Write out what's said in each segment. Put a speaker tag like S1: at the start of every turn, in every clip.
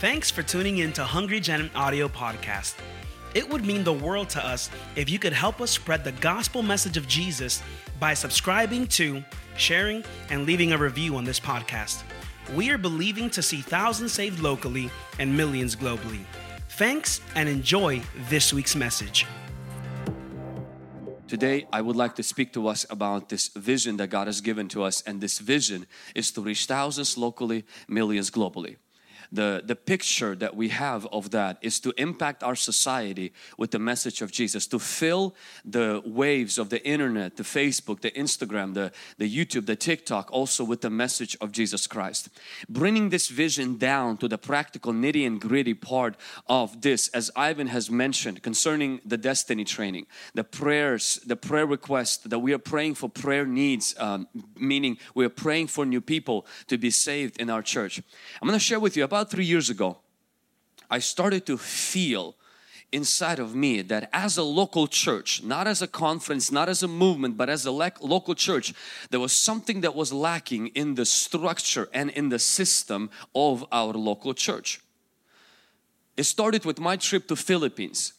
S1: Thanks for tuning in to Hungry Gen Audio Podcast. It would mean the world to us if you could help us spread the gospel message of Jesus by subscribing to, sharing, and leaving a review on this podcast. We are believing to see thousands saved locally and millions globally. Thanks and enjoy this week's message.
S2: Today, I would like to speak to us about this vision that God has given to us, and this vision is to reach thousands locally, millions globally the, the picture that we have of that is to impact our society with the message of Jesus, to fill the waves of the internet, the Facebook, the Instagram, the, the YouTube, the TikTok, also with the message of Jesus Christ. Bringing this vision down to the practical nitty and gritty part of this, as Ivan has mentioned concerning the destiny training, the prayers, the prayer request that we are praying for prayer needs, um, meaning we are praying for new people to be saved in our church. I'm going to share with you about about three years ago, I started to feel inside of me that as a local church, not as a conference, not as a movement, but as a local church, there was something that was lacking in the structure and in the system of our local church. It started with my trip to Philippines.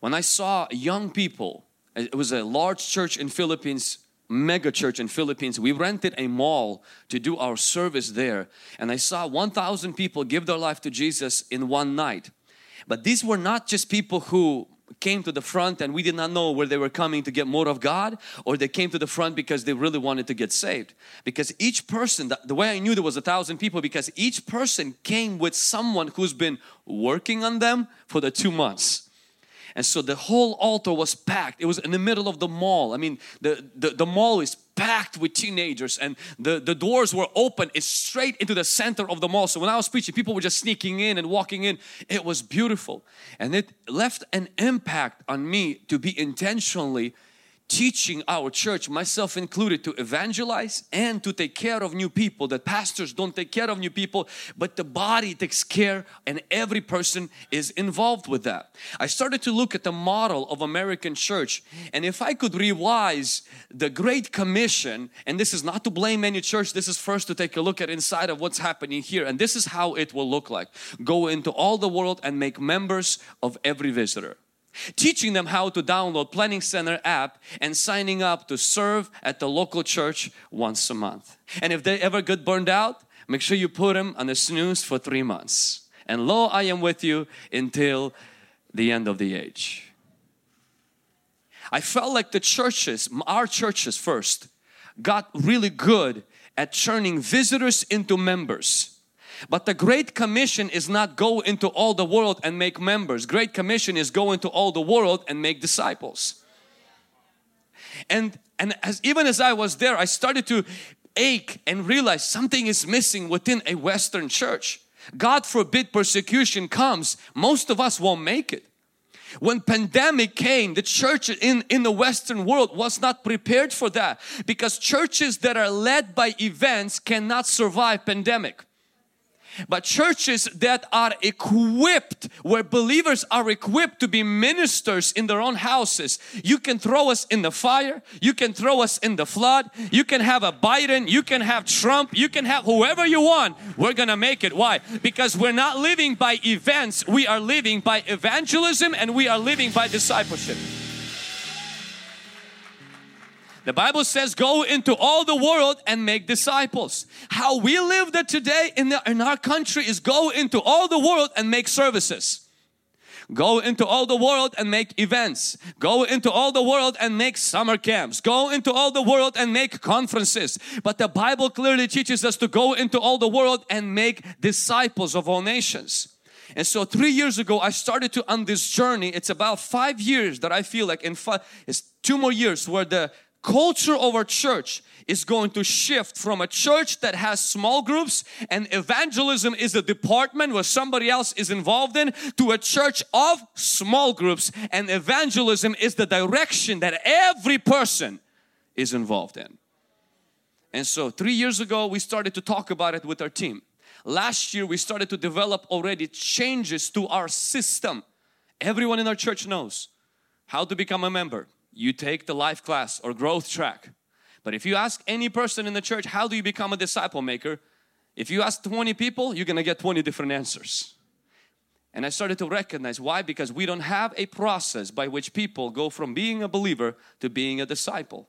S2: When I saw young people, it was a large church in Philippines mega church in Philippines. We rented a mall to do our service there and I saw 1,000 people give their life to Jesus in one night. But these were not just people who came to the front and we did not know where they were coming to get more of God or they came to the front because they really wanted to get saved. Because each person, the way I knew there was a thousand people because each person came with someone who's been working on them for the two months and so the whole altar was packed. It was in the middle of the mall. I mean, the, the, the mall is packed with teenagers and the, the doors were open. It's straight into the center of the mall. So when I was preaching, people were just sneaking in and walking in. It was beautiful. And it left an impact on me to be intentionally teaching our church, myself included, to evangelize and to take care of new people. That pastors don't take care of new people, but the body takes care and every person is involved with that. I started to look at the model of American church and if I could revise the Great Commission, and this is not to blame any church, this is first to take a look at inside of what's happening here and this is how it will look like. Go into all the world and make members of every visitor teaching them how to download Planning Center app and signing up to serve at the local church once a month. And if they ever get burned out, make sure you put them on the snooze for three months. And lo, I am with you until the end of the age. I felt like the churches, our churches first, got really good at turning visitors into members but the Great Commission is not go into all the world and make members. Great Commission is go into all the world and make disciples. And and as even as I was there, I started to ache and realize something is missing within a Western church. God forbid persecution comes, most of us won't make it. When pandemic came, the church in, in the Western world was not prepared for that because churches that are led by events cannot survive pandemic. But churches that are equipped, where believers are equipped to be ministers in their own houses, you can throw us in the fire, you can throw us in the flood, you can have a Biden, you can have Trump, you can have whoever you want. We're gonna make it. Why? Because we're not living by events, we are living by evangelism and we are living by discipleship. The Bible says go into all the world and make disciples. How we live that today in, the, in our country is go into all the world and make services. Go into all the world and make events. Go into all the world and make summer camps. Go into all the world and make conferences. But the Bible clearly teaches us to go into all the world and make disciples of all nations. And so three years ago, I started to on this journey. It's about five years that I feel like in five, it's two more years where the culture of our church is going to shift from a church that has small groups and evangelism is a department where somebody else is involved in to a church of small groups and evangelism is the direction that every person is involved in. And so three years ago we started to talk about it with our team. Last year we started to develop already changes to our system. Everyone in our church knows how to become a member you take the life class or growth track. But if you ask any person in the church, how do you become a disciple maker? If you ask 20 people, you're gonna get 20 different answers. And I started to recognize why because we don't have a process by which people go from being a believer to being a disciple.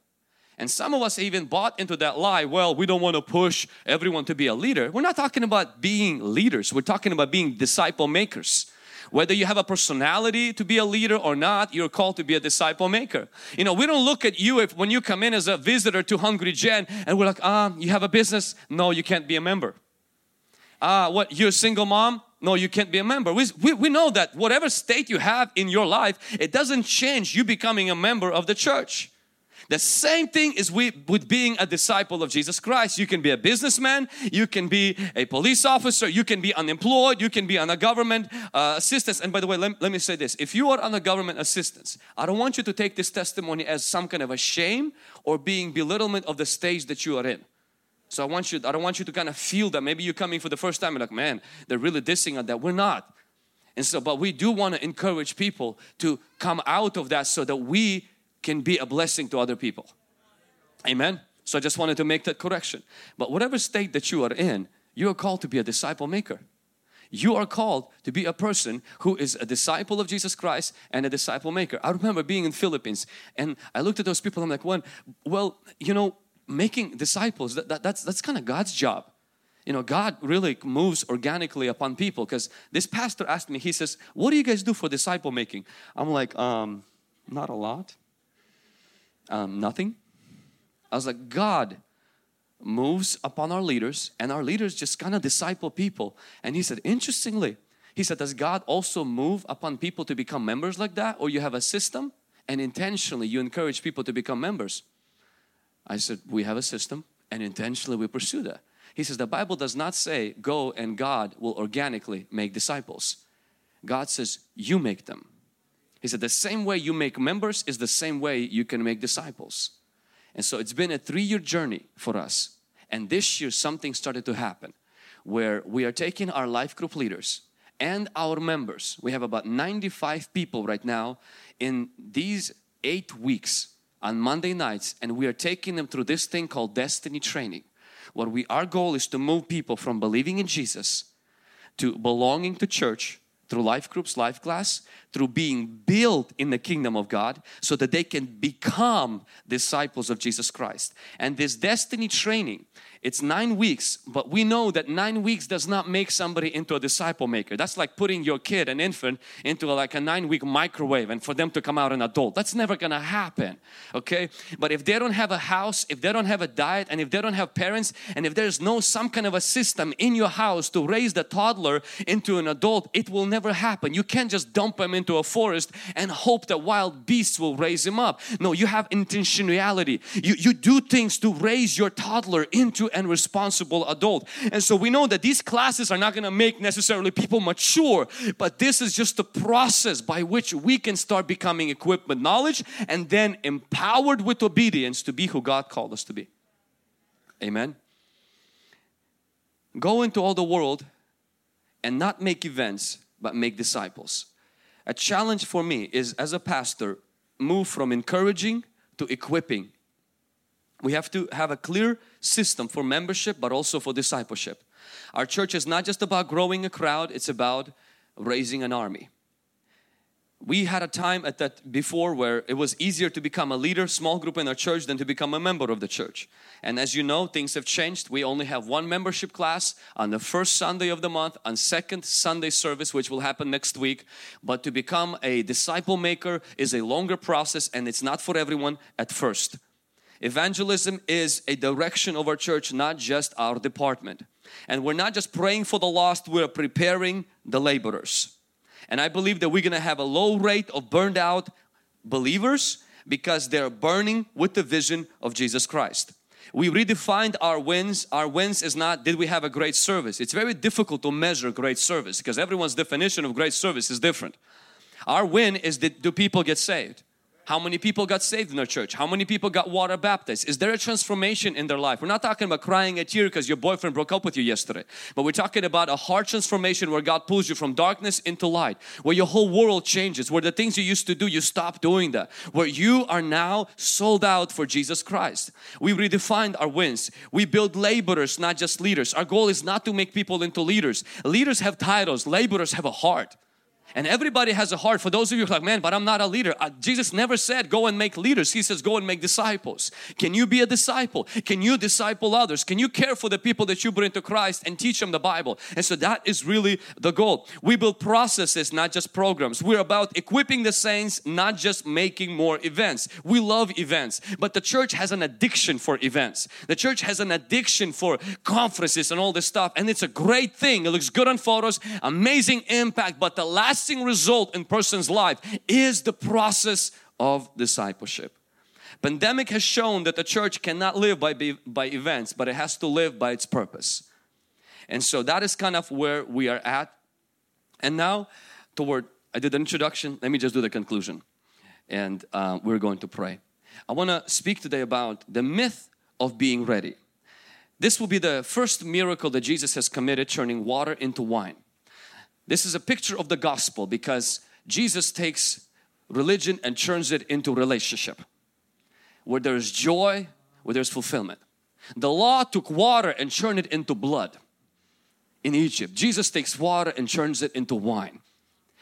S2: And some of us even bought into that lie, well, we don't want to push everyone to be a leader. We're not talking about being leaders, we're talking about being disciple makers. Whether you have a personality to be a leader or not, you're called to be a disciple maker. You know, we don't look at you if when you come in as a visitor to Hungry Gen and we're like, ah, you have a business? No, you can't be a member. Ah, what, you're a single mom? No, you can't be a member. We, we, we know that whatever state you have in your life, it doesn't change you becoming a member of the church. The same thing is with, being a disciple of Jesus Christ. You can be a businessman, you can be a police officer, you can be unemployed, you can be on a government uh, assistance. And by the way, let, let me say this if you are on a government assistance, I don't want you to take this testimony as some kind of a shame or being belittlement of the stage that you are in. So I want you, I don't want you to kind of feel that maybe you're coming for the first time and like, man, they're really dissing on that. We're not. And so, but we do want to encourage people to come out of that so that we can be a blessing to other people. Amen. So I just wanted to make that correction. But whatever state that you are in, you are called to be a disciple maker. You are called to be a person who is a disciple of Jesus Christ and a disciple maker. I remember being in Philippines and I looked at those people I'm like, well, well you know, making disciples, that, that that's, that's kind of God's job. You know, God really moves organically upon people because this pastor asked me, he says, what do you guys do for disciple making? I'm like, um, not a lot um, nothing. I was like, God moves upon our leaders and our leaders just kind of disciple people. And he said, interestingly, he said, does God also move upon people to become members like that? Or you have a system and intentionally you encourage people to become members? I said, we have a system and intentionally we pursue that. He says, the Bible does not say go and God will organically make disciples. God says, you make them. He said, the same way you make members is the same way you can make disciples. And so it's been a three year journey for us. And this year, something started to happen where we are taking our life group leaders and our members. We have about 95 people right now in these eight weeks on Monday nights, and we are taking them through this thing called destiny training. What we our goal is to move people from believing in Jesus to belonging to church through life groups, life class, through being built in the kingdom of God so that they can become disciples of Jesus Christ. And this destiny training it's nine weeks, but we know that nine weeks does not make somebody into a disciple maker. That's like putting your kid, an infant, into a, like a nine week microwave and for them to come out an adult. That's never gonna happen, okay? But if they don't have a house, if they don't have a diet, and if they don't have parents, and if there's no some kind of a system in your house to raise the toddler into an adult, it will never happen. You can't just dump him into a forest and hope that wild beasts will raise him up. No, you have intentionality. You, you do things to raise your toddler into and responsible adult. And so we know that these classes are not going to make necessarily people mature, but this is just the process by which we can start becoming equipped with knowledge and then empowered with obedience to be who God called us to be. Amen. Go into all the world and not make events, but make disciples. A challenge for me is as a pastor, move from encouraging to equipping we have to have a clear system for membership but also for discipleship. Our church is not just about growing a crowd, it's about raising an army. We had a time at that before where it was easier to become a leader, small group in our church than to become a member of the church. And as you know, things have changed. We only have one membership class on the first Sunday of the month, on second Sunday service, which will happen next week. But to become a disciple maker is a longer process and it's not for everyone at first. Evangelism is a direction of our church, not just our department. And we're not just praying for the lost, we're preparing the laborers. And I believe that we're going to have a low rate of burned out believers because they're burning with the vision of Jesus Christ. We redefined our wins. Our wins is not did we have a great service. It's very difficult to measure great service because everyone's definition of great service is different. Our win is did do people get saved? How many people got saved in our church? How many people got water baptized? Is there a transformation in their life? We're not talking about crying a tear because your boyfriend broke up with you yesterday, but we're talking about a heart transformation where God pulls you from darkness into light, where your whole world changes, where the things you used to do, you stop doing that, where you are now sold out for Jesus Christ. We redefined our wins. We build laborers, not just leaders. Our goal is not to make people into leaders. Leaders have titles, laborers have a heart. And everybody has a heart. For those of you like, man, but I'm not a leader. Uh, Jesus never said go and make leaders. He says go and make disciples. Can you be a disciple? Can you disciple others? Can you care for the people that you bring to Christ and teach them the Bible? And so that is really the goal. We build processes, not just programs. We're about equipping the saints, not just making more events. We love events, but the church has an addiction for events. The church has an addiction for conferences and all this stuff. And it's a great thing. It looks good on photos, amazing impact, but the last lasting result in person's life is the process of discipleship. Pandemic has shown that the church cannot live by, by events, but it has to live by its purpose. And so that is kind of where we are at. And now toward, I did the introduction, let me just do the conclusion. And uh, we're going to pray. I want to speak today about the myth of being ready. This will be the first miracle that Jesus has committed, turning water into wine. This is a picture of the gospel because Jesus takes religion and turns it into relationship where there's joy, where there's fulfillment. The law took water and turned it into blood in Egypt. Jesus takes water and turns it into wine.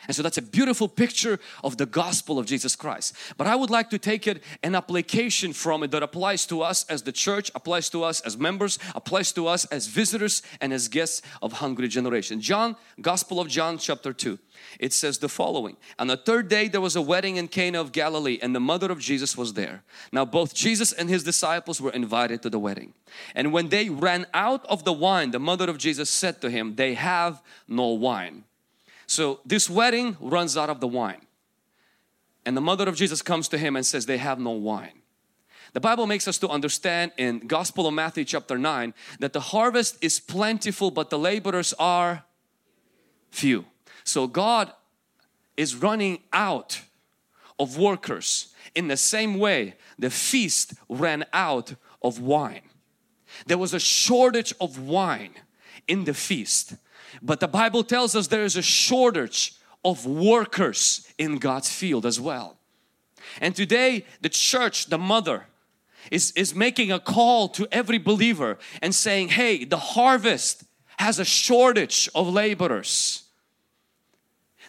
S2: And so that's a beautiful picture of the gospel of Jesus Christ. But I would like to take it an application from it that applies to us as the church, applies to us as members, applies to us as visitors and as guests of Hungry Generation. John, Gospel of John chapter 2. It says the following. On the third day there was a wedding in Cana of Galilee and the mother of Jesus was there. Now both Jesus and his disciples were invited to the wedding. And when they ran out of the wine, the mother of Jesus said to him, they have no wine. So this wedding runs out of the wine. And the mother of Jesus comes to him and says they have no wine. The Bible makes us to understand in Gospel of Matthew chapter 9 that the harvest is plentiful but the laborers are few. So God is running out of workers in the same way the feast ran out of wine. There was a shortage of wine in the feast but the Bible tells us there is a shortage of workers in God's field as well. And today the church, the mother, is, is making a call to every believer and saying, hey, the harvest has a shortage of laborers.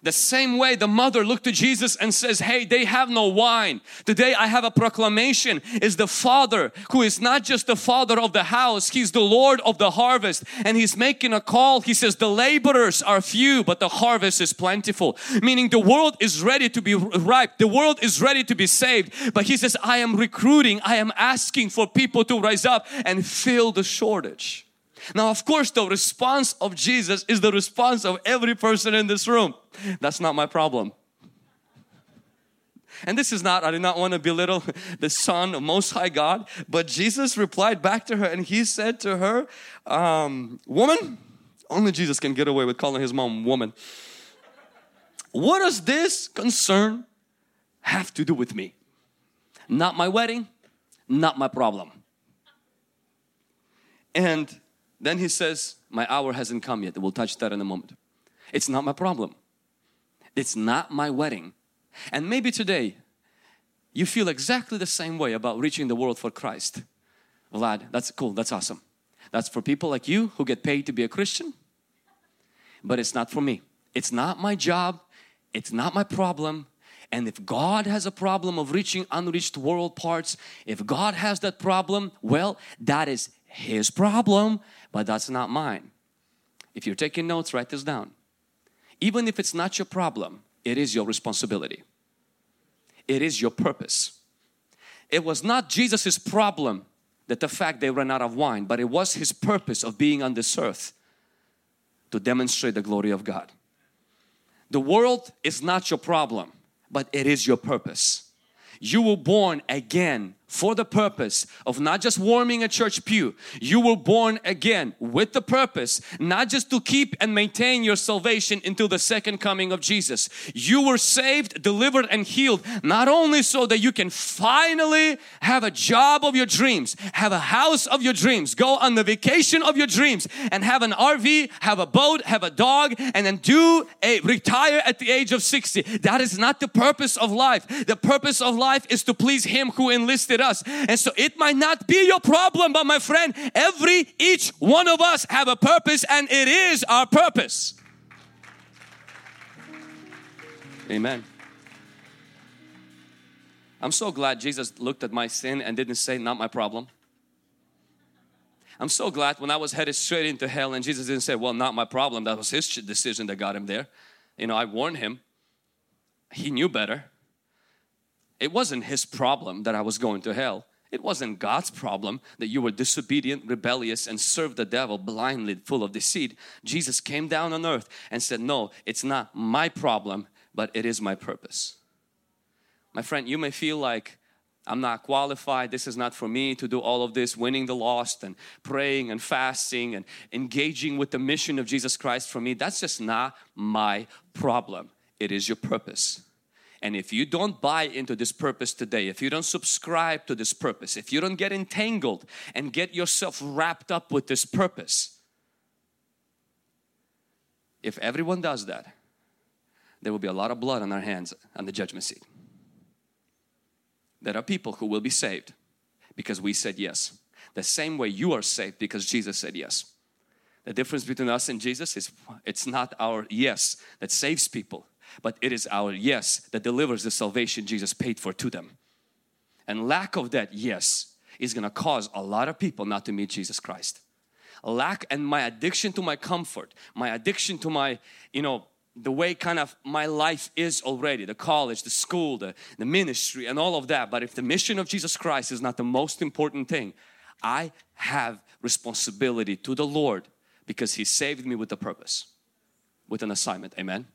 S2: The same way the mother looked to Jesus and says, hey, they have no wine. Today I have a proclamation is the father who is not just the father of the house, he's the Lord of the harvest and he's making a call. He says the laborers are few but the harvest is plentiful. Meaning the world is ready to be ripe. The world is ready to be saved. But he says, I am recruiting, I am asking for people to rise up and fill the shortage. Now, of course, the response of Jesus is the response of every person in this room. That's not my problem. And this is not, I do not want to belittle the Son of Most High God, but Jesus replied back to her and he said to her, um, Woman, only Jesus can get away with calling his mom woman. What does this concern have to do with me? Not my wedding, not my problem. And then he says, My hour hasn't come yet. We'll touch that in a moment. It's not my problem. It's not my wedding. And maybe today you feel exactly the same way about reaching the world for Christ. Vlad, that's cool, that's awesome. That's for people like you who get paid to be a Christian, but it's not for me. It's not my job, it's not my problem. And if God has a problem of reaching unreached world parts, if God has that problem, well, that is His problem but that's not mine. If you're taking notes, write this down. Even if it's not your problem, it is your responsibility. It is your purpose. It was not Jesus's problem that the fact they ran out of wine, but it was his purpose of being on this earth to demonstrate the glory of God. The world is not your problem, but it is your purpose. You were born again for the purpose of not just warming a church pew. You were born again with the purpose not just to keep and maintain your salvation until the second coming of Jesus. You were saved, delivered and healed not only so that you can finally have a job of your dreams, have a house of your dreams, go on the vacation of your dreams and have an RV, have a boat, have a dog and then do a retire at the age of 60. That is not the purpose of life. The purpose of life is to please Him who enlisted us. And so it might not be your problem, but my friend, every each one of us have a purpose and it is our purpose. Amen. I'm so glad Jesus looked at my sin and didn't say, Not my problem. I'm so glad when I was headed straight into hell and Jesus didn't say, Well, not my problem. That was his decision that got him there. You know, I warned him. He knew better. It wasn't his problem that I was going to hell. It wasn't God's problem that you were disobedient, rebellious, and served the devil blindly, full of deceit. Jesus came down on earth and said, No, it's not my problem, but it is my purpose. My friend, you may feel like I'm not qualified. This is not for me to do all of this, winning the lost and praying and fasting and engaging with the mission of Jesus Christ for me. That's just not my problem. It is your purpose. And if you don't buy into this purpose today, if you don't subscribe to this purpose, if you don't get entangled and get yourself wrapped up with this purpose, if everyone does that, there will be a lot of blood on our hands on the judgment seat. There are people who will be saved because we said yes. The same way you are saved because Jesus said yes. The difference between us and Jesus is it's not our yes that saves people, but it is our yes that delivers the salvation Jesus paid for to them. And lack of that yes is going to cause a lot of people not to meet Jesus Christ. Lack and my addiction to my comfort, my addiction to my, you know, the way kind of my life is already the college the school the, the ministry and all of that but if the mission of jesus christ is not the most important thing i have responsibility to the lord because he saved me with a purpose with an assignment amen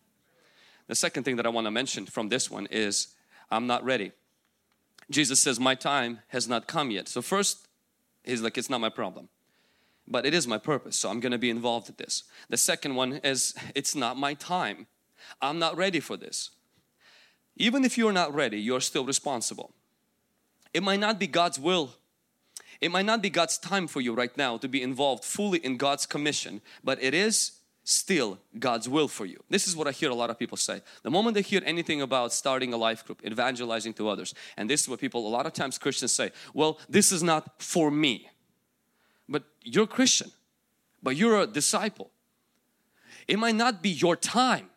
S2: the second thing that i want to mention from this one is i'm not ready jesus says my time has not come yet so first he's like it's not my problem but it is my purpose so I'm going to be involved in this. The second one is it's not my time. I'm not ready for this. Even if you're not ready, you're still responsible. It might not be God's will. It might not be God's time for you right now to be involved fully in God's commission, but it is still God's will for you. This is what I hear a lot of people say. The moment they hear anything about starting a life group, evangelizing to others, and this is what people, a lot of times Christians say, well, this is not for me but you're Christian, but you're a disciple. It might not be your time,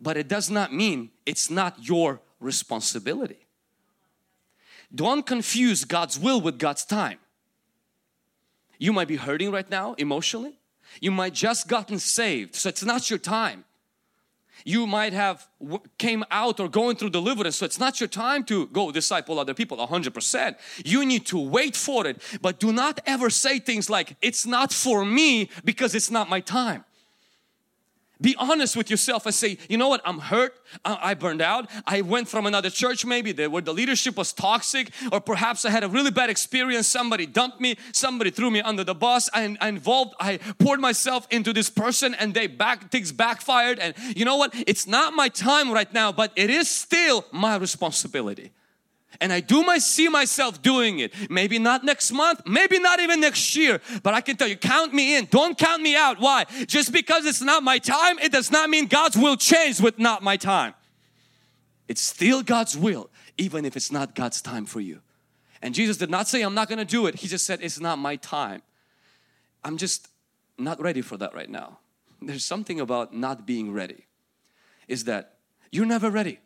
S2: but it does not mean it's not your responsibility. Don't confuse God's will with God's time. You might be hurting right now emotionally. You might just gotten saved, so it's not your time. You might have came out or going through deliverance so it's not your time to go disciple other people 100% you need to wait for it but do not ever say things like it's not for me because it's not my time be honest with yourself and say, you know what, I'm hurt, I burned out, I went from another church maybe where the leadership was toxic or perhaps I had a really bad experience, somebody dumped me, somebody threw me under the bus, I, I involved, I poured myself into this person and they back, things backfired. And you know what, it's not my time right now but it is still my responsibility and I do my see myself doing it. Maybe not next month, maybe not even next year, but I can tell you, count me in. Don't count me out. Why? Just because it's not my time, it does not mean God's will change with not my time. It's still God's will, even if it's not God's time for you. And Jesus did not say, I'm not gonna do it. He just said, It's not my time. I'm just not ready for that right now. There's something about not being ready, is that you're never ready.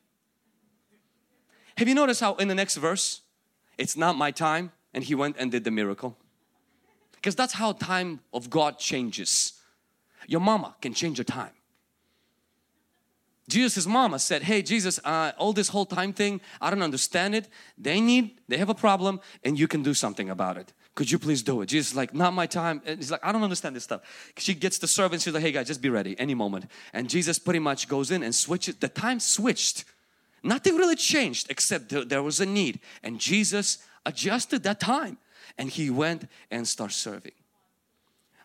S2: Have you noticed how in the next verse, it's not my time and he went and did the miracle? Because that's how time of God changes. Your mama can change your time. Jesus' mama said, hey Jesus, uh, all this whole time thing, I don't understand it. They need, they have a problem and you can do something about it. Could you please do it? Jesus like, not my time. And he's like, I don't understand this stuff. She gets the servant, she's like, hey guys, just be ready any moment. And Jesus pretty much goes in and switches, the time switched Nothing really changed except there was a need and Jesus adjusted that time and he went and started serving.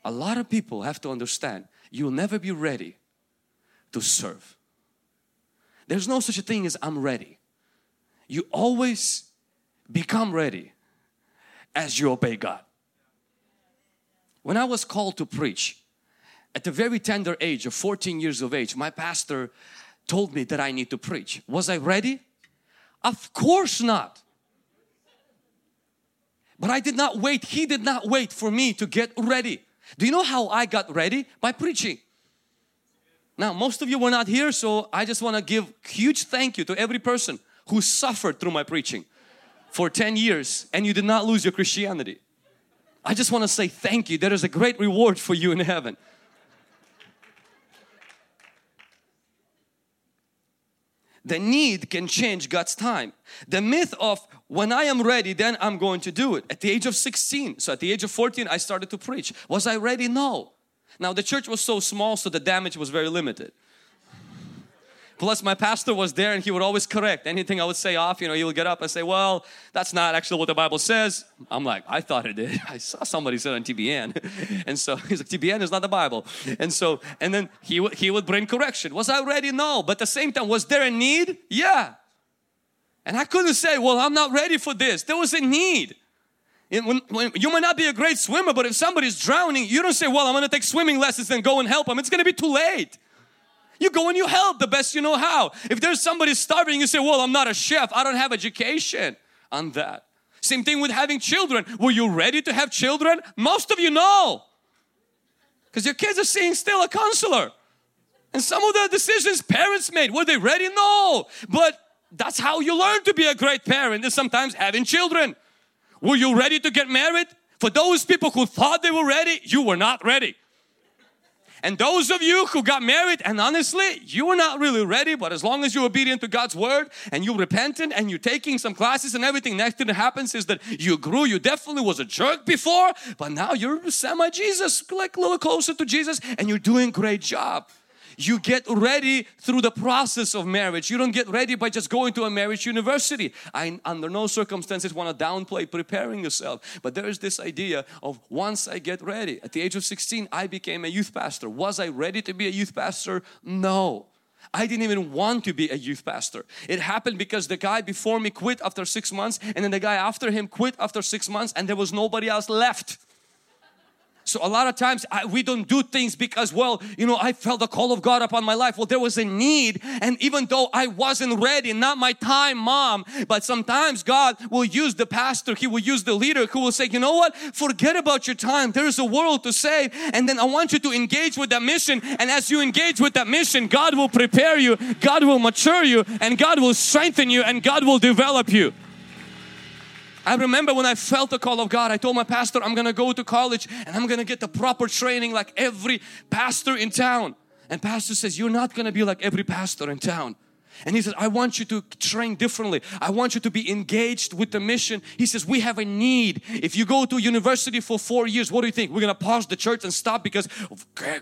S2: A lot of people have to understand you'll never be ready to serve. There's no such a thing as I'm ready. You always become ready as you obey God. When I was called to preach at the very tender age of 14 years of age, my pastor told me that I need to preach. Was I ready? Of course not. But I did not wait. He did not wait for me to get ready. Do you know how I got ready? By preaching. Now, most of you were not here, so I just want to give huge thank you to every person who suffered through my preaching for 10 years and you did not lose your Christianity. I just want to say thank you. There is a great reward for you in heaven. The need can change God's time. The myth of when I am ready, then I'm going to do it. At the age of 16, so at the age of 14, I started to preach. Was I ready? No. Now the church was so small, so the damage was very limited. Plus my pastor was there and he would always correct anything I would say off, you know, he would get up and say, well, that's not actually what the Bible says. I'm like, I thought it did. I saw somebody said on TBN. And so he's like, TBN is not the Bible. And so, and then he, would he would bring correction. Was I ready? No. But at the same time, was there a need? Yeah. And I couldn't say, well, I'm not ready for this. There was a need. When, when, you might not be a great swimmer, but if somebody's drowning, you don't say, well, I'm to take swimming lessons and go and help them. It's to be too late. You go and you help the best you know how. If there's somebody starving, you say, Well, I'm not a chef, I don't have education on that. Same thing with having children. Were you ready to have children? Most of you know. Because your kids are seeing still a counselor. And some of the decisions parents made, were they ready? No. But that's how you learn to be a great parent is sometimes having children. Were you ready to get married? For those people who thought they were ready, you were not ready. And those of you who got married and honestly, you were not really ready, but as long as you're obedient to God's word and you're repentant and you're taking some classes and everything, next thing that happens is that you grew. You definitely was a jerk before, but now you're semi-Jesus, like a little closer to Jesus and you're doing great job. You get ready through the process of marriage. You don't get ready by just going to a marriage university. I under no circumstances want to downplay preparing yourself. But there is this idea of once I get ready. At the age of 16, I became a youth pastor. Was I ready to be a youth pastor? No. I didn't even want to be a youth pastor. It happened because the guy before me quit after six months and then the guy after him quit after six months and there was nobody else left. So a lot of times I, we don't do things because, well, you know, I felt the call of God upon my life. Well, there was a need. And even though I wasn't ready, not my time, mom, but sometimes God will use the pastor, He will use the leader who will say, you know what, forget about your time. There is a world to save. And then I want you to engage with that mission. And as you engage with that mission, God will prepare you, God will mature you, and God will strengthen you, and God will develop you. I remember when I felt the call of God, I told my pastor, I'm gonna go to college and I'm gonna get the proper training like every pastor in town. And pastor says, you're not gonna be like every pastor in town. And he says, I want you to train differently. I want you to be engaged with the mission. He says, we have a need. If you go to university for four years, what do you think? We're going to pause the church and stop because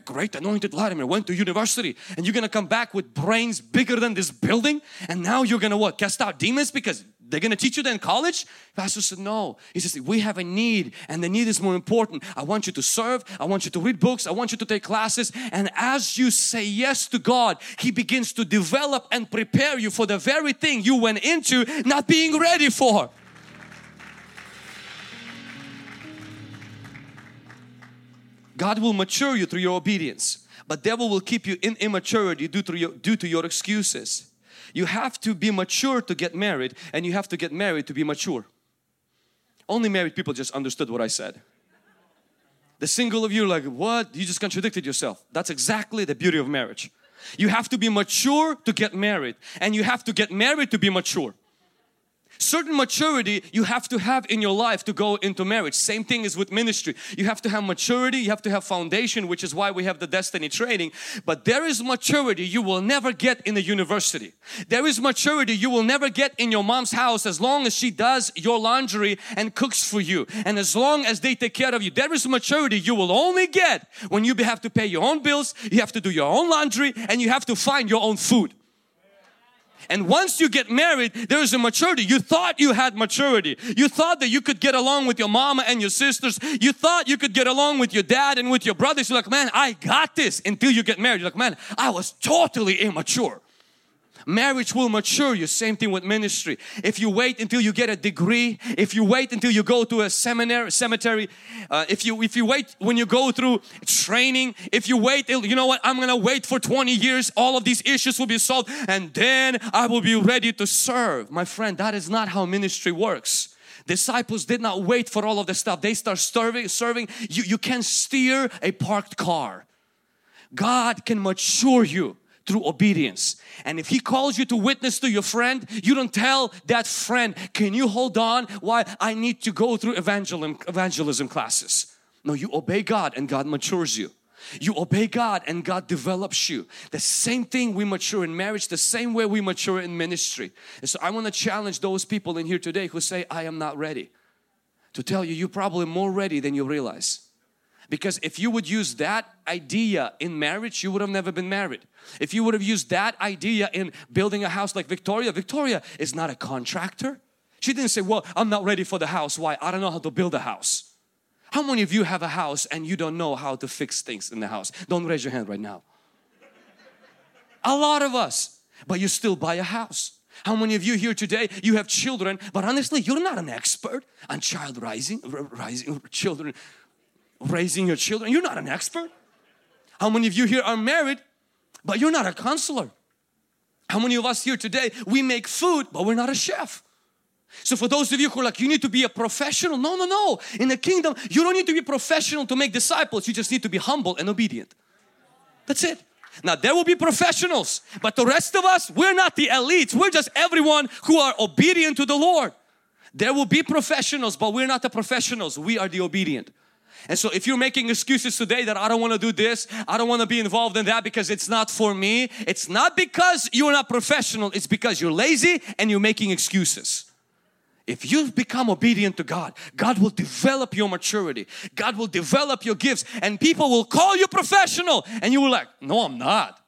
S2: great anointed Vladimir went to university and you're going to come back with brains bigger than this building. And now you're going to what? Cast out demons because they're going to teach you that in college? Pastor said, no. He says, we have a need and the need is more important. I want you to serve. I want you to read books. I want you to take classes. And as you say yes to God, He begins to develop and prepare you for the very thing you went into not being ready for. God will mature you through your obedience, but devil will keep you in immaturity due to your, due to your excuses. You have to be mature to get married and you have to get married to be mature. Only married people just understood what I said. The single of you like, what? You just contradicted yourself. That's exactly the beauty of marriage. You have to be mature to get married and you have to get married to be mature certain maturity you have to have in your life to go into marriage. Same thing is with ministry. You have to have maturity you have to have foundation which is why we have the destiny training. But there is maturity you will never get in a university. There is maturity you will never get in your mom's house as long as she does your laundry and cooks for you and as long as they take care of you. There is maturity you will only get when you have to pay your own bills you have to do your own laundry and you have to find your own food and once you get married, there is a maturity. You thought you had maturity. You thought that you could get along with your mama and your sisters. You thought you could get along with your dad and with your brothers. You're like, man, I got this until you get married. You're like, man, I was totally immature. Marriage will mature you. Same thing with ministry. If you wait until you get a degree, if you wait until you go to a seminary, cemetery, uh, if you if you wait when you go through training, if you wait, you know what? I'm gonna wait for 20 years. All of these issues will be solved, and then I will be ready to serve. My friend, that is not how ministry works. Disciples did not wait for all of the stuff. They start serving. Serving. You you can steer a parked car. God can mature you through obedience. And if He calls you to witness to your friend, you don't tell that friend, Can you hold on while I need to go through evangelism, evangelism classes? No, you obey God and God matures you. You obey God and God develops you. The same thing we mature in marriage, the same way we mature in ministry. And so I want to challenge those people in here today who say, I am not ready. To tell you, you're probably more ready than you realize. Because if you would use that idea in marriage, you would have never been married. If you would have used that idea in building a house like Victoria, Victoria is not a contractor. She didn't say, Well, I'm not ready for the house. Why? I don't know how to build a house. How many of you have a house and you don't know how to fix things in the house? Don't raise your hand right now. a lot of us, but you still buy a house. How many of you here today, you have children, but honestly, you're not an expert on child rising, rising children raising your children. You're not an expert. How many of you here are married, but you're not a counselor? How many of us here today, we make food, but we're not a chef? So for those of you who are like, you need to be a professional. No, no, no. In the kingdom, you don't need to be professional to make disciples. You just need to be humble and obedient. That's it. Now there will be professionals, but the rest of us, we're not the elites. We're just everyone who are obedient to the Lord. There will be professionals, but we're not the professionals. We are the obedient. And so if you're making excuses today that I don't want to do this, I don't want to be involved in that because it's not for me, it's not because you're not professional, it's because you're lazy and you're making excuses. If you become obedient to God, God will develop your maturity. God will develop your gifts and people will call you professional and you will like, no I'm not.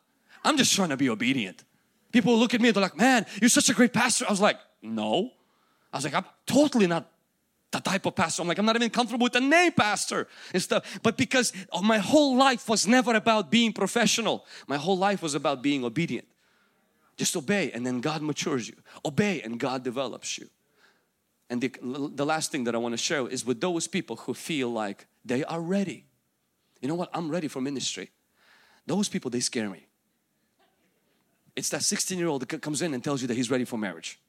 S2: I'm just trying to be obedient. People look at me, they're like, man, you're such a great pastor. I was like, no. I was like, I'm totally not the type of pastor. I'm like, I'm not even comfortable with the name pastor and stuff. But because my whole life was never about being professional, my whole life was about being obedient. Just obey and then God matures you. Obey and God develops you. And the, the last thing that I want to share is with those people who feel like they are ready. You know what? I'm ready for ministry. Those people, they scare me. It's that 16 year old that comes in and tells you that he's ready for marriage.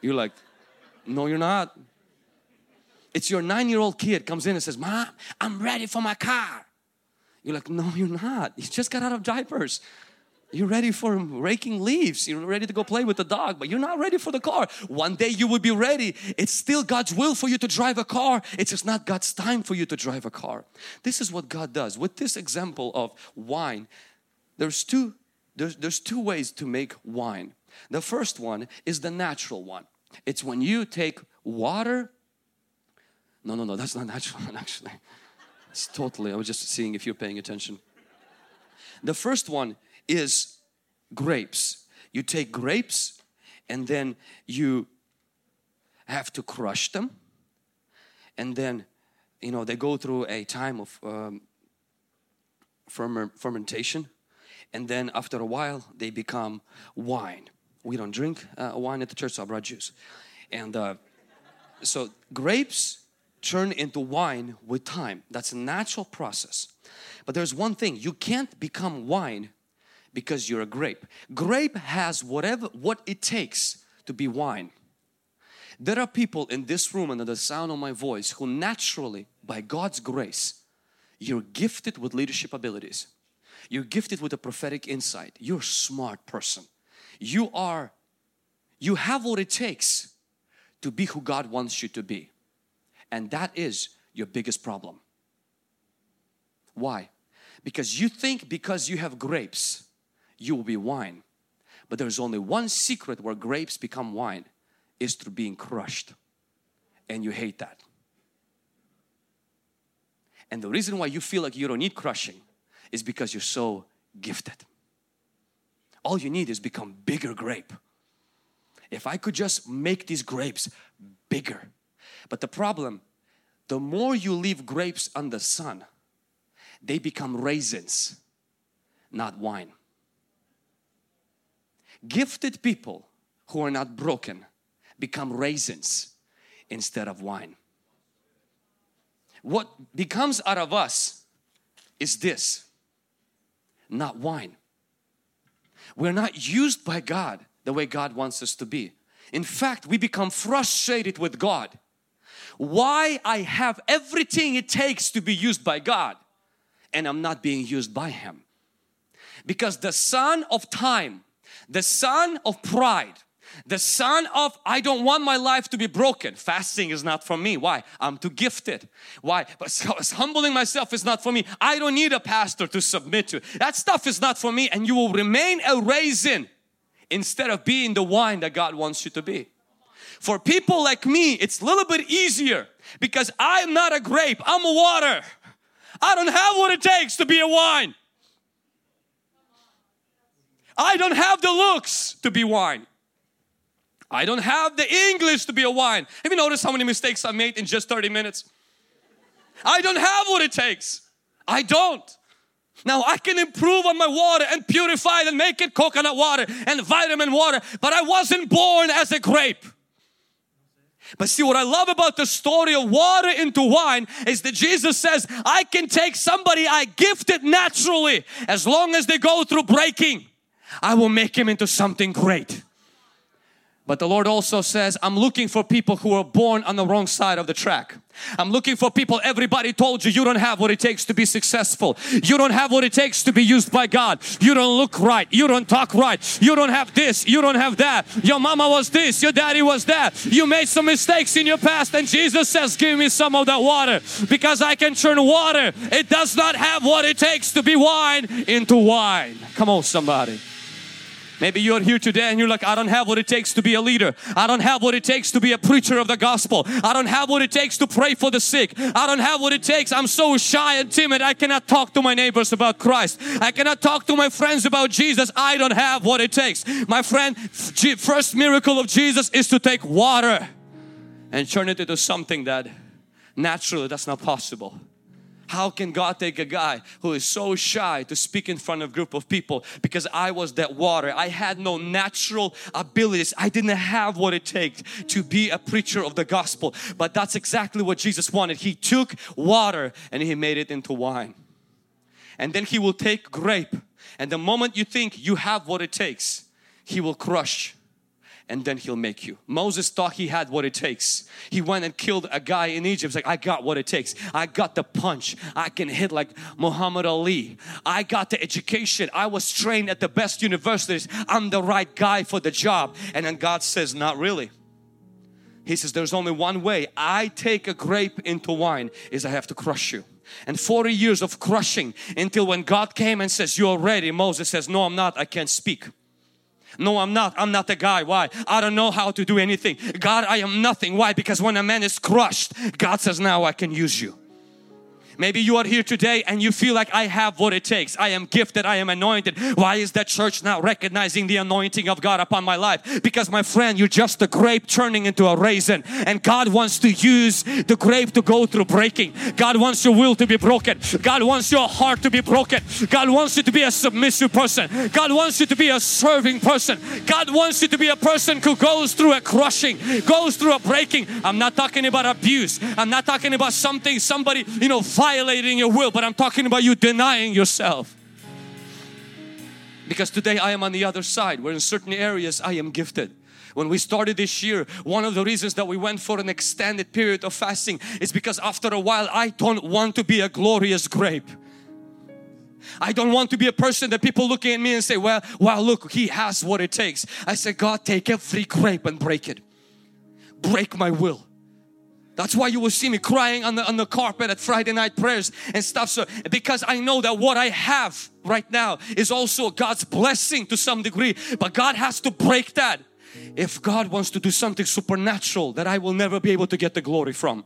S2: You're like, no, you're not. It's your nine year old kid comes in and says, Mom, I'm ready for my car. You're like, no, you're not. You just got out of diapers. You're ready for raking leaves. You're ready to go play with the dog, but you're not ready for the car. One day you will be ready. It's still God's will for you to drive a car. It's just not God's time for you to drive a car. This is what God does. With this example of wine, there's two, there's, there's two ways to make wine. The first one is the natural one. It's when you take water. No, no, no, that's not natural one actually. It's totally, I was just seeing if you're paying attention. The first one is grapes. You take grapes and then you have to crush them and then you know they go through a time of um, fermentation and then after a while they become wine we don't drink uh, wine at the church, so I brought juice. And uh, so grapes turn into wine with time. That's a natural process. But there's one thing, you can't become wine because you're a grape. Grape has whatever what it takes to be wine. There are people in this room under the sound of my voice who naturally, by God's grace, you're gifted with leadership abilities. You're gifted with a prophetic insight. You're a smart person you are, you have what it takes to be who God wants you to be. And that is your biggest problem. Why? Because you think because you have grapes, you will be wine. But there's only one secret where grapes become wine is through being crushed. And you hate that. And the reason why you feel like you don't need crushing is because you're so gifted all you need is become bigger grape. If I could just make these grapes bigger. But the problem, the more you leave grapes on the sun, they become raisins, not wine. Gifted people who are not broken become raisins instead of wine. What becomes out of us is this, not wine. We're not used by God the way God wants us to be. In fact, we become frustrated with God. Why I have everything it takes to be used by God, and I'm not being used by Him. Because the sun of time, the sun of pride, the sun of I don't want my life to be broken. Fasting is not for me. Why? I'm too gifted. Why? But humbling myself is not for me. I don't need a pastor to submit to. That stuff is not for me and you will remain a raisin instead of being the wine that God wants you to be. For people like me, it's a little bit easier because I'm not a grape, I'm a water. I don't have what it takes to be a wine. I don't have the looks to be wine. I don't have the English to be a wine. Have you noticed how many mistakes I made in just 30 minutes? I don't have what it takes. I don't. Now I can improve on my water and purify it and make it coconut water and vitamin water, but I wasn't born as a grape. But see what I love about the story of water into wine is that Jesus says, I can take somebody I gifted naturally as long as they go through breaking. I will make him into something great. But the Lord also says, I'm looking for people who are born on the wrong side of the track. I'm looking for people, everybody told you, you don't have what it takes to be successful. You don't have what it takes to be used by God. You don't look right. You don't talk right. You don't have this. You don't have that. Your mama was this. Your daddy was that. You made some mistakes in your past and Jesus says, give me some of that water because I can turn water. It does not have what it takes to be wine into wine. Come on somebody. Maybe you're here today and you're like, I don't have what it takes to be a leader. I don't have what it takes to be a preacher of the gospel. I don't have what it takes to pray for the sick. I don't have what it takes. I'm so shy and timid. I cannot talk to my neighbors about Christ. I cannot talk to my friends about Jesus. I don't have what it takes. My friend, first miracle of Jesus is to take water and turn it into something that naturally that's not possible. How can God take a guy who is so shy to speak in front of a group of people because I was that water. I had no natural abilities. I didn't have what it takes to be a preacher of the gospel. But that's exactly what Jesus wanted. He took water and He made it into wine. And then He will take grape and the moment you think you have what it takes, He will crush and then he'll make you. Moses thought he had what it takes. He went and killed a guy in Egypt. Like, I got what it takes. I got the punch. I can hit like Muhammad Ali. I got the education. I was trained at the best universities. I'm the right guy for the job. And then God says, not really. He says, there's only one way. I take a grape into wine is I have to crush you and 40 years of crushing until when God came and says you're ready Moses says no I'm not I can't speak no, I'm not. I'm not the guy. Why? I don't know how to do anything. God, I am nothing. Why? Because when a man is crushed, God says, now I can use you. Maybe you are here today and you feel like I have what it takes. I am gifted. I am anointed. Why is that church not recognizing the anointing of God upon my life? Because my friend, you're just a grape turning into a raisin and God wants to use the grape to go through breaking. God wants your will to be broken. God wants your heart to be broken. God wants you to be a submissive person. God wants you to be a serving person. God wants you to be a person who goes through a crushing, goes through a breaking. I'm not talking about abuse. I'm not talking about something somebody, you know, violating your will, but I'm talking about you denying yourself. Because today I am on the other side where in certain areas I am gifted. When we started this year, one of the reasons that we went for an extended period of fasting is because after a while I don't want to be a glorious grape. I don't want to be a person that people looking at me and say, well, wow, look, he has what it takes. I said, God, take every grape and break it. Break my will. That's why you will see me crying on the, on the carpet at Friday night prayers and stuff. So, because I know that what I have right now is also God's blessing to some degree, but God has to break that. If God wants to do something supernatural that I will never be able to get the glory from.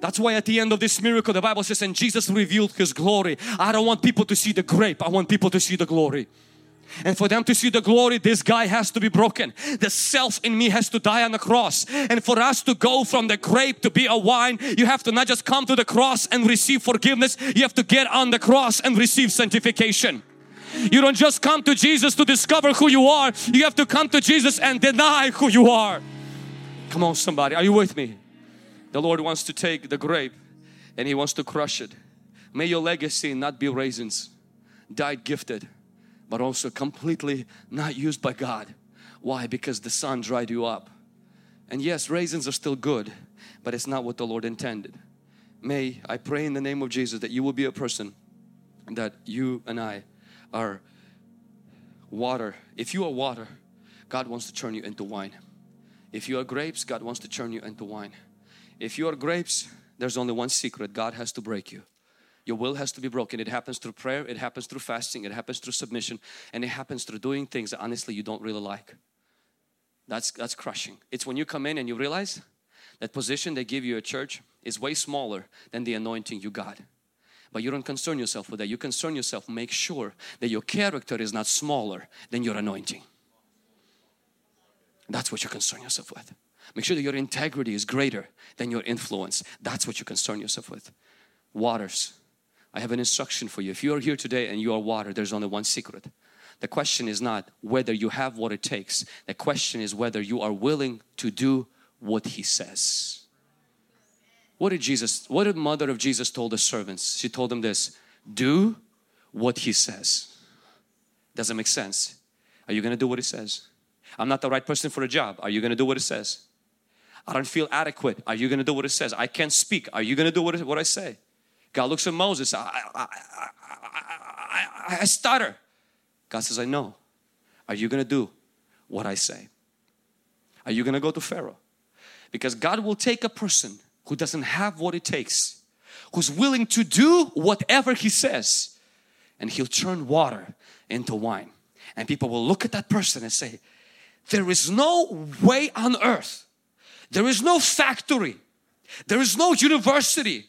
S2: That's why at the end of this miracle, the Bible says, and Jesus revealed His glory. I don't want people to see the grape, I want people to see the glory. And for them to see the glory, this guy has to be broken. The self in me has to die on the cross. And for us to go from the grape to be a wine, you have to not just come to the cross and receive forgiveness, you have to get on the cross and receive sanctification. You don't just come to Jesus to discover who you are, you have to come to Jesus and deny who you are. Come on, somebody, are you with me? The Lord wants to take the grape and He wants to crush it. May your legacy not be raisins, died gifted but also completely not used by God. Why? Because the sun dried you up. And yes, raisins are still good, but it's not what the Lord intended. May I pray in the name of Jesus that you will be a person that you and I are water. If you are water, God wants to turn you into wine. If you are grapes, God wants to turn you into wine. If you are grapes, there's only one secret God has to break you. Your will has to be broken. It happens through prayer, it happens through fasting, it happens through submission, and it happens through doing things that honestly you don't really like. That's, that's crushing. It's when you come in and you realize that position they give you at church is way smaller than the anointing you got. But you don't concern yourself with that. You concern yourself, make sure that your character is not smaller than your anointing. That's what you concern yourself with. Make sure that your integrity is greater than your influence. That's what you concern yourself with. Waters. I have an instruction for you. If you are here today and you are water, there's only one secret. The question is not whether you have what it takes. The question is whether you are willing to do what He says. What did Jesus, what did mother of Jesus told the servants? She told them this, do what He says. Doesn't make sense. Are you going to do what He says? I'm not the right person for a job. Are you going to do what it says? I don't feel adequate. Are you going to do what it says? I can't speak. Are you going to do what, what I say? God looks at Moses. I, I, I, I, stutter. God says, I know. Are you going to do what I say? Are you going to go to Pharaoh? Because God will take a person who doesn't have what it takes, who's willing to do whatever He says, and He'll turn water into wine. And people will look at that person and say, There is no way on earth, there is no factory, there is no university,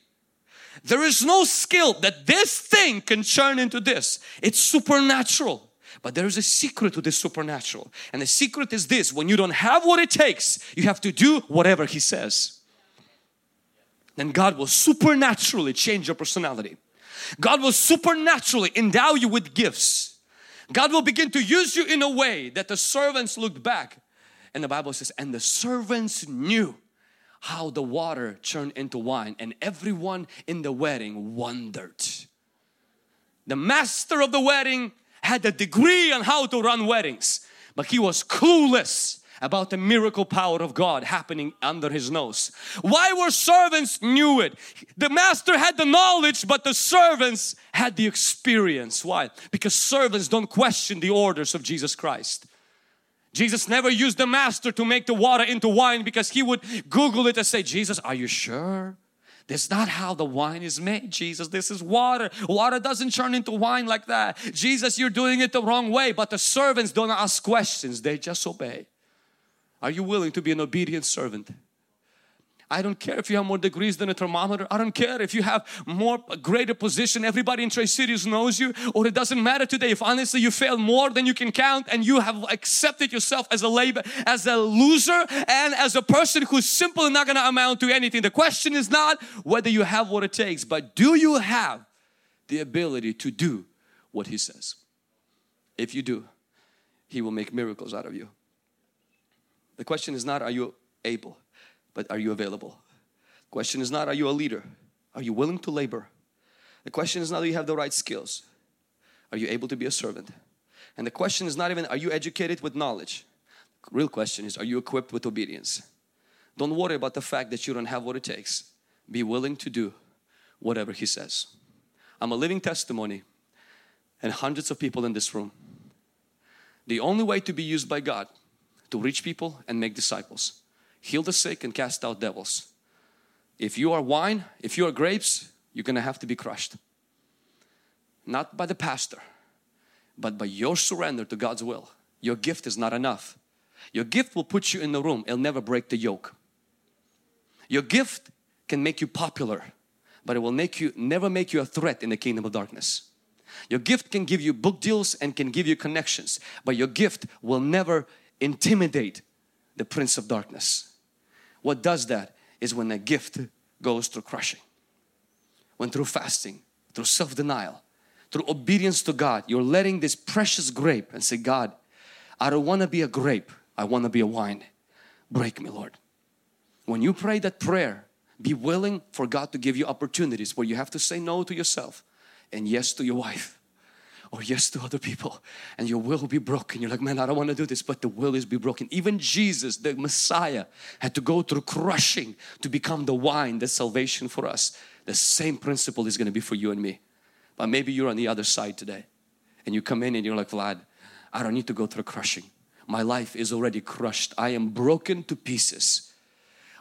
S2: there is no skill that this thing can turn into this. It's supernatural. But there is a secret to this supernatural. And the secret is this when you don't have what it takes, you have to do whatever He says. Then God will supernaturally change your personality. God will supernaturally endow you with gifts. God will begin to use you in a way that the servants looked back. And the Bible says, and the servants knew how the water turned into wine, and everyone in the wedding wondered. The master of the wedding had a degree on how to run weddings, but he was clueless about the miracle power of God happening under his nose. Why were servants knew it? The master had the knowledge but the servants had the experience. Why? Because servants don't question the orders of Jesus Christ. Jesus never used the master to make the water into wine because he would google it and say Jesus are you sure? That's not how the wine is made, Jesus. This is water. Water doesn't turn into wine like that. Jesus, you're doing it the wrong way. But the servants don't ask questions, they just obey. Are you willing to be an obedient servant? I don't care if you have more degrees than a thermometer. I don't care if you have more greater position. Everybody in Tri Cities knows you or it doesn't matter today. If honestly you fail more than you can count and you have accepted yourself as a labor, as a loser and as a person who's simply not going to amount to anything. The question is not whether you have what it takes, but do you have the ability to do what He says? If you do, He will make miracles out of you. The question is not are you able? But are you available? The Question is not, are you a leader? Are you willing to labor? The question is not, do you have the right skills? Are you able to be a servant? And the question is not even, are you educated with knowledge? The real question is, are you equipped with obedience? Don't worry about the fact that you don't have what it takes. Be willing to do whatever He says. I'm a living testimony and hundreds of people in this room. The only way to be used by God to reach people and make disciples heal the sick and cast out devils. If you are wine, if you are grapes, you're gonna have to be crushed. Not by the pastor, but by your surrender to God's will. Your gift is not enough. Your gift will put you in the room, it'll never break the yoke. Your gift can make you popular, but it will make you never make you a threat in the kingdom of darkness. Your gift can give you book deals and can give you connections, but your gift will never intimidate the prince of darkness. What does that is when a gift goes through crushing. When through fasting, through self-denial, through obedience to God, you're letting this precious grape and say, God, I don't want to be a grape. I want to be a wine. Break me, Lord. When you pray that prayer, be willing for God to give you opportunities where you have to say no to yourself and yes to your wife or yes to other people and your will will be broken you're like man I don't want to do this but the will is be broken even Jesus the Messiah had to go through crushing to become the wine the salvation for us the same principle is going to be for you and me But maybe you're on the other side today and you come in and you're like, Vlad, I don't need to go through crushing. My life is already crushed. I am broken to pieces.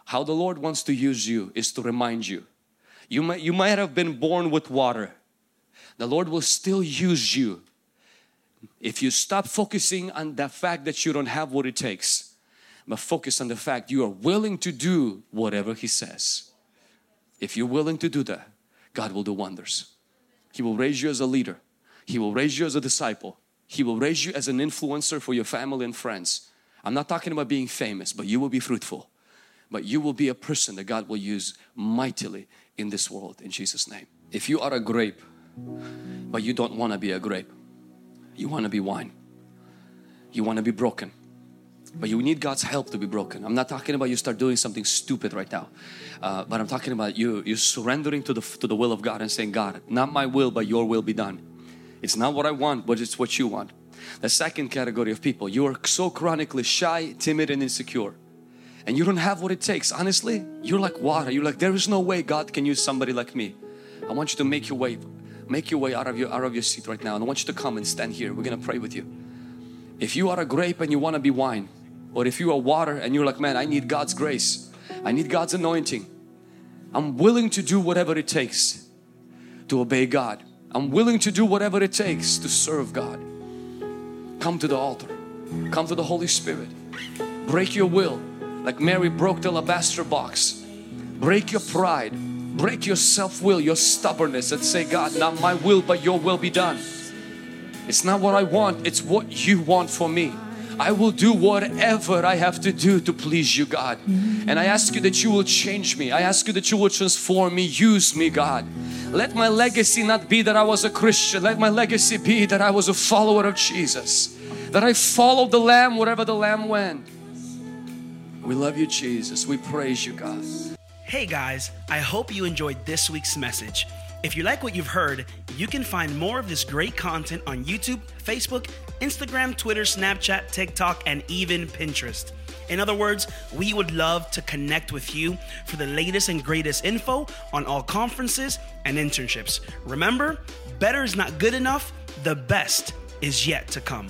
S2: How the Lord wants to use you is to remind you. You might, you might have been born with water. The Lord will still use you if you stop focusing on the fact that you don't have what it takes, but focus on the fact you are willing to do whatever He says. If you're willing to do that, God will do wonders. He will raise you as a leader. He will raise you as a disciple. He will raise you as an influencer for your family and friends. I'm not talking about being famous, but you will be fruitful. But you will be a person that God will use mightily in this world in Jesus' name. If you are a grape, but you don't want to be a grape, you want to be wine. You want to be broken. But you need God's help to be broken. I'm not talking about you start doing something stupid right now. Uh, but I'm talking about you, you surrendering to the, to the will of God and saying, God, not my will, but your will be done. It's not what I want, but it's what you want. The second category of people, you are so chronically shy, timid and insecure. And you don't have what it takes. Honestly, you're like water. You're like, there is no way God can use somebody like me. I want you to make your way make your way out of your out of your seat right now and I want you to come and stand here. We're gonna pray with you. If you are a grape and you want to be wine or if you are water and you're like man I need God's grace. I need God's anointing. I'm willing to do whatever it takes to obey God. I'm willing to do whatever it takes to serve God. Come to the altar. Come to the Holy Spirit. Break your will. Like Mary broke the alabaster box. Break your pride break your self-will your stubbornness and say God not my will but your will be done. It's not what I want it's what you want for me. I will do whatever I have to do to please you God. Mm-hmm. And I ask you that you will change me. I ask you that you will transform me. Use me God. Let my legacy not be that I was a Christian. Let my legacy be that I was a follower of Jesus. That I followed the Lamb wherever the Lamb went. We love you Jesus. We praise you God
S1: Hey guys, I hope you enjoyed this week's message. If you like what you've heard, you can find more of this great content on YouTube, Facebook, Instagram, Twitter, Snapchat, TikTok, and even Pinterest. In other words, we would love to connect with you for the latest and greatest info on all conferences and internships. Remember, better is not good enough, the best is yet to come.